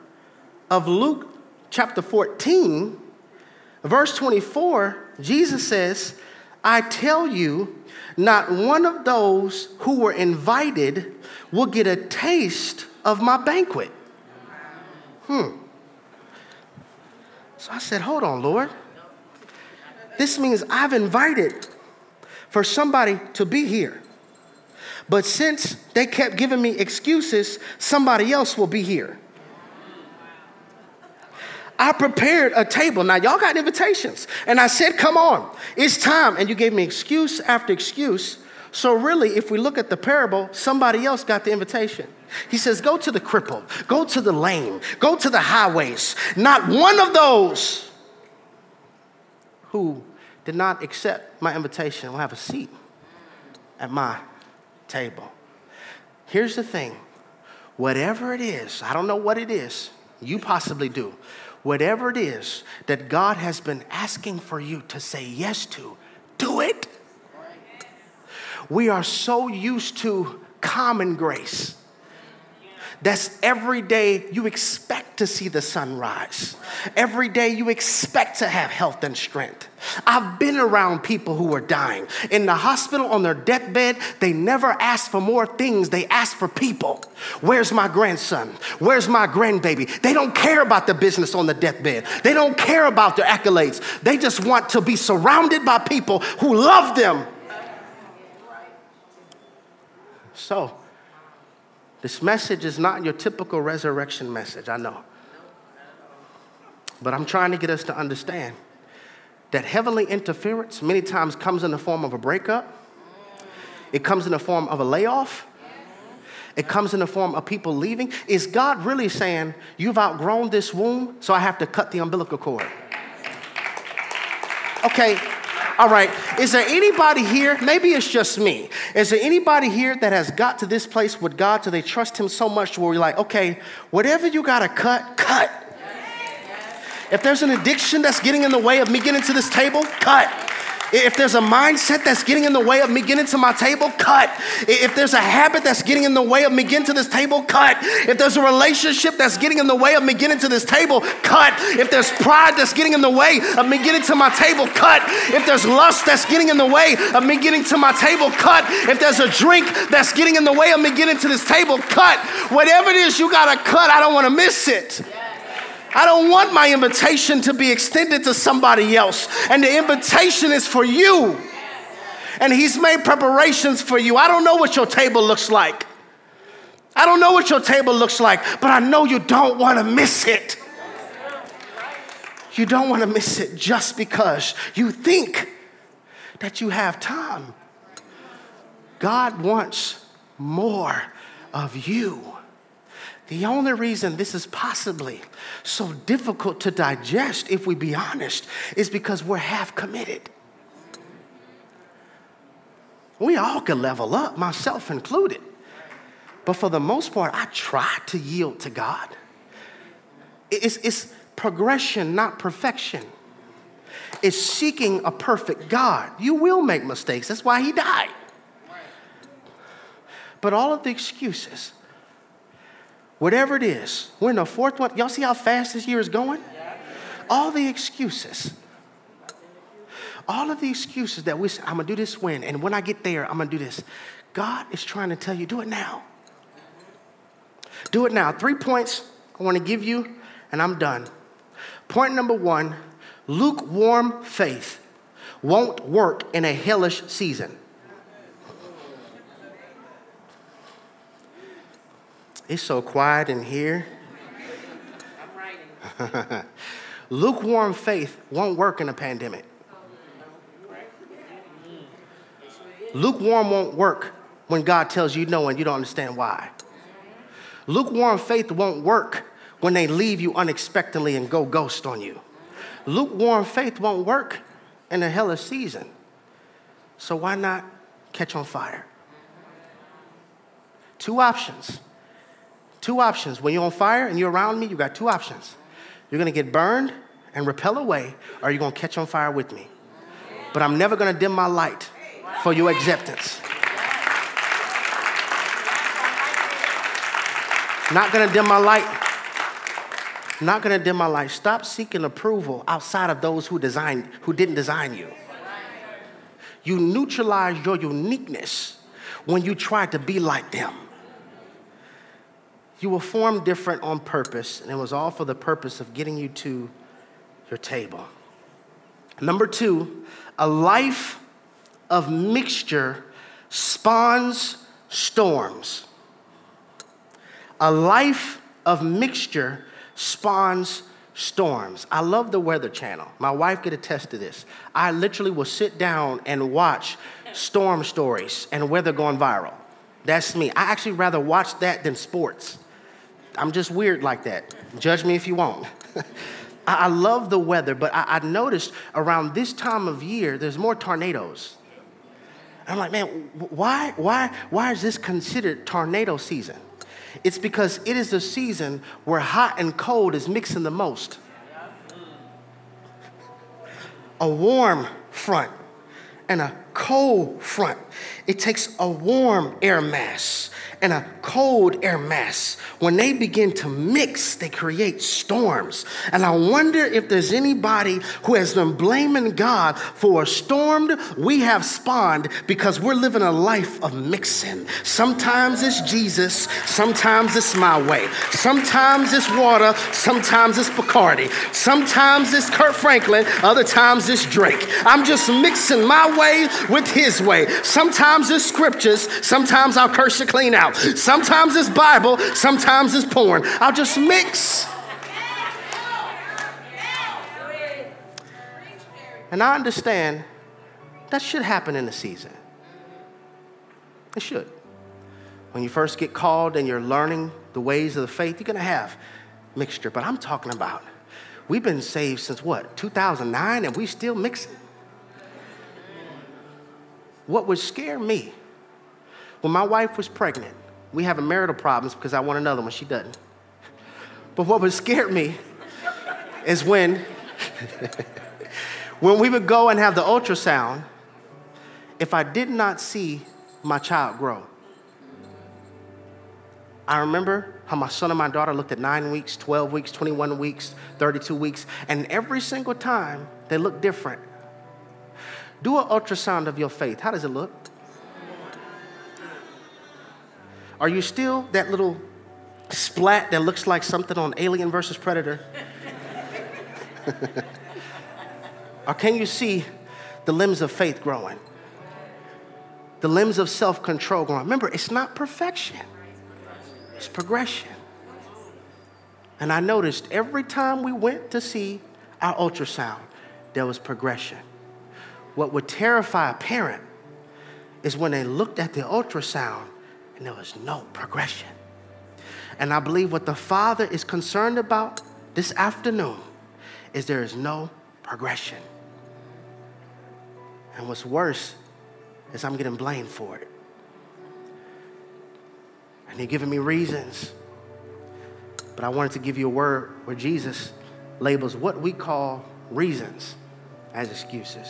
of Luke chapter 14, verse 24, Jesus says, I tell you, not one of those who were invited will get a taste of my banquet. Hmm. So I said, Hold on, Lord. This means I've invited for somebody to be here. But since they kept giving me excuses, somebody else will be here. I prepared a table. Now, y'all got invitations. And I said, Come on, it's time. And you gave me excuse after excuse. So, really, if we look at the parable, somebody else got the invitation. He says, Go to the crippled, go to the lame, go to the highways. Not one of those who did not accept my invitation will have a seat at my table. Here's the thing whatever it is, I don't know what it is, you possibly do. Whatever it is that God has been asking for you to say yes to, do it. We are so used to common grace that's every day you expect to see the sun rise. Every day you expect to have health and strength. I've been around people who are dying. In the hospital on their deathbed, they never ask for more things, they ask for people. Where's my grandson? Where's my grandbaby? They don't care about the business on the deathbed, they don't care about their accolades. They just want to be surrounded by people who love them. So, this message is not your typical resurrection message, I know. But I'm trying to get us to understand that heavenly interference many times comes in the form of a breakup, it comes in the form of a layoff, it comes in the form of people leaving. Is God really saying, You've outgrown this womb, so I have to cut the umbilical cord? Okay, all right. Is there anybody here? Maybe it's just me. Is there anybody here that has got to this place with God so they trust Him so much where you're like, okay, whatever you got to cut, cut. If there's an addiction that's getting in the way of me getting to this table, cut. If there's a mindset that's getting in the way of me getting to my table, cut. If there's a habit that's getting in the way of me getting to this table, cut. If there's a relationship that's getting in the way of me getting to this table, cut. If there's pride that's getting in the way of me getting to my table, cut. If there's lust that's getting in the way of me getting to my table, cut. If there's a drink that's getting in the way of me getting to this table, cut. Whatever it is you gotta cut, I don't wanna miss it. I don't want my invitation to be extended to somebody else. And the invitation is for you. And He's made preparations for you. I don't know what your table looks like. I don't know what your table looks like, but I know you don't want to miss it. You don't want to miss it just because you think that you have time. God wants more of you. The only reason this is possibly so difficult to digest, if we be honest, is because we're half committed. We all can level up, myself included. But for the most part, I try to yield to God. It's, it's progression, not perfection. It's seeking a perfect God. You will make mistakes. That's why he died. But all of the excuses, whatever it is, we're in the fourth one. Y'all see how fast this year is going? All the excuses. All of the excuses that we say, I'm gonna do this when, and when I get there, I'm gonna do this. God is trying to tell you, do it now. Do it now. Three points I wanna give you, and I'm done. Point number one lukewarm faith won't work in a hellish season. It's so quiet in here. Lukewarm faith won't work in a pandemic. Lukewarm won't work when God tells you no and you don't understand why. Lukewarm faith won't work when they leave you unexpectedly and go ghost on you. Lukewarm faith won't work in a hellish season. So why not catch on fire? Two options. Two options. When you're on fire and you're around me, you got two options. You're gonna get burned and repel away, or you're gonna catch on fire with me. But I'm never gonna dim my light for your acceptance. Not gonna dim my light. Not gonna dim my light. Stop seeking approval outside of those who designed, who didn't design you. You neutralize your uniqueness when you try to be like them. You were formed different on purpose, and it was all for the purpose of getting you to your table. Number two, a life of mixture spawns storms. A life of mixture spawns storms. I love the Weather Channel. My wife could attest to this. I literally will sit down and watch storm stories and weather going viral. That's me. I actually rather watch that than sports. I'm just weird like that. Judge me if you want. I, love the weather, but I, I noticed around this time of year, there's more tornadoes. I'm like, man, why, why, why is this considered tornado season? It's because it is the season where hot and cold is mixing the most. A warm front and a cold front. It takes a warm air mass and a cold air mass, when they begin to mix, they create storms. And I wonder if there's anybody who has been blaming God for a storm we have spawned because we're living a life of mixing. Sometimes it's Jesus, sometimes it's my way. Sometimes it's water, sometimes it's Bacardi. Sometimes it's Kirk Franklin, other times it's Drake. I'm just mixing my way with his way. Sometimes it's scriptures, sometimes I'll curse it clean out out. Sometimes it's Bible, sometimes it's porn. I'll just mix. And I understand that should happen in the season. It should. When you first get called and you're learning the ways of the faith, you're going to have mixture. But I'm talking about we've been saved since what, 2009, and we still mixing? What would scare me when my wife was pregnant, we having marital problems because I want another one. She doesn't. But what would scare me is when, when we would go and have the ultrasound, if I did not see my child grow. I remember how my son and my daughter looked at nine weeks, 12 weeks, 21 weeks, 32 weeks, and every single time they look different. Do an ultrasound of your faith. How does it look? Are you still that little splat that looks like something on Alien versus Predator? or can you see the limbs of faith growing? The limbs of self control growing. Remember, it's not perfection, it's progression. And I noticed every time we went to see our ultrasound, there was progression. What would terrify a parent is when they looked at the ultrasound and there was no progression. And I believe what the Father is concerned about this afternoon is there is no progression. And what's worse is I'm getting blamed for it. And you're giving me reasons. But I wanted to give you a word where Jesus labels what we call reasons as excuses.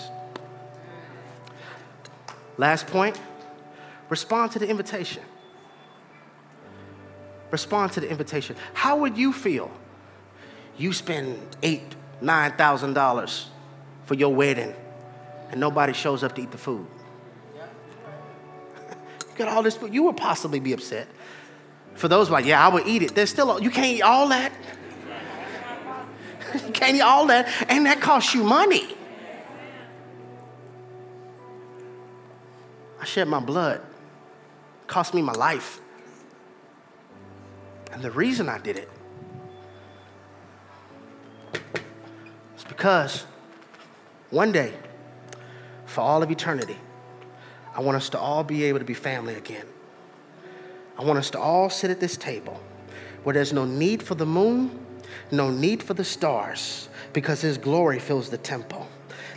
Last point respond to the invitation. Respond to the invitation. How would you feel? You spend eight, nine thousand dollars for your wedding, and nobody shows up to eat the food. you got all this food. You would possibly be upset. For those like, yeah, I would eat it. There's still you can't eat all that. you can't eat all that, and that costs you money. I shed my blood. cost me my life. And the reason I did it is because one day, for all of eternity, I want us to all be able to be family again. I want us to all sit at this table where there's no need for the moon, no need for the stars, because His glory fills the temple.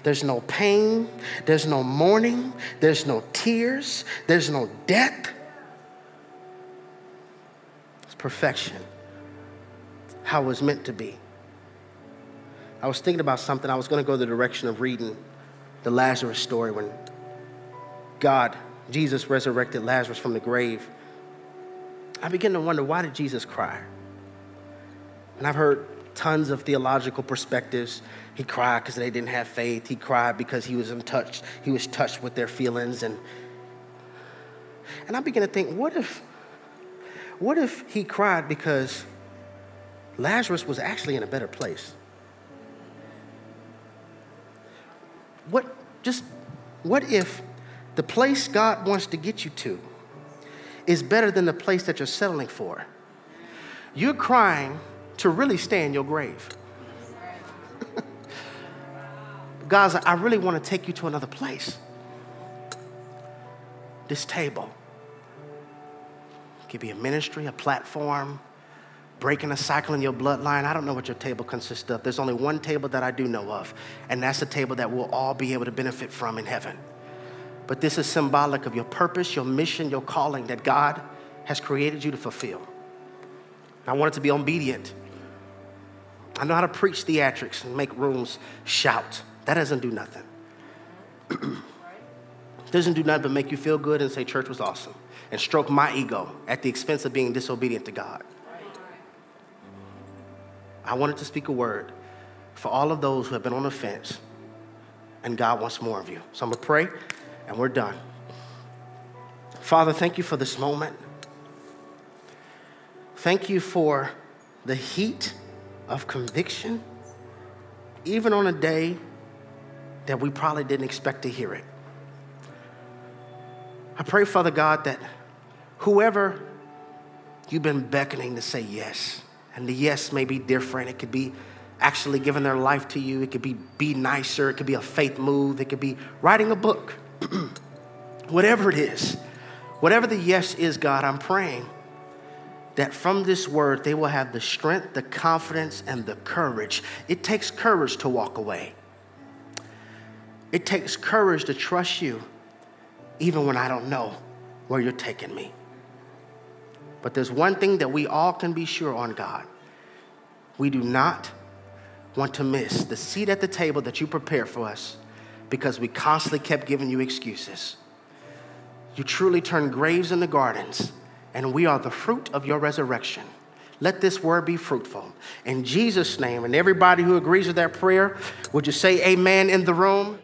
There's no pain, there's no mourning, there's no tears, there's no death. Perfection, how it was meant to be. I was thinking about something. I was going to go the direction of reading the Lazarus story when God, Jesus resurrected Lazarus from the grave. I began to wonder why did Jesus cry? And I've heard tons of theological perspectives. He cried because they didn't have faith. He cried because he was in touch. He was touched with their feelings. And, and I began to think, what if, what if he cried because Lazarus was actually in a better place? What, just, what if the place God wants to get you to is better than the place that you're settling for? You're crying to really stay in your grave. God's I really want to take you to another place. This table. Could be a ministry, a platform, breaking a cycle in your bloodline. I don't know what your table consists of. There's only one table that I do know of, and that's a table that we'll all be able to benefit from in heaven. But this is symbolic of your purpose, your mission, your calling that God has created you to fulfill. I want it to be obedient. I know how to preach theatrics and make rooms shout. That doesn't do nothing. doesn't do nothing but make you feel good and say church was awesome and stroke my ego at the expense of being disobedient to God. I wanted to speak a word for all of those who have been on the fence, and God wants more of you. So I'm going to pray, and we're done. Father, thank you for this moment. Thank you for the heat of conviction, even on a day that we probably didn't expect to hear it. I pray, Father God, that whoever you've been beckoning to say yes, and the yes may be different. It could be actually giving their life to you. It could be be nicer. It could be a faith move. It could be writing a book. whatever it is, whatever the yes is, God, I'm praying that from this word they will have the strength, the confidence, and the courage. It takes courage to walk away. It takes courage to trust you, even when I don't know where you're taking me. But there's one thing that we all can be sure on, God. We do not want to miss the seat at the table that you prepared for us because we constantly kept giving you excuses. You truly turned graves into gardens, and we are the fruit of your resurrection. Let this word be fruitful. In Jesus' name, and everybody who agrees with that prayer, would you say amen in the room?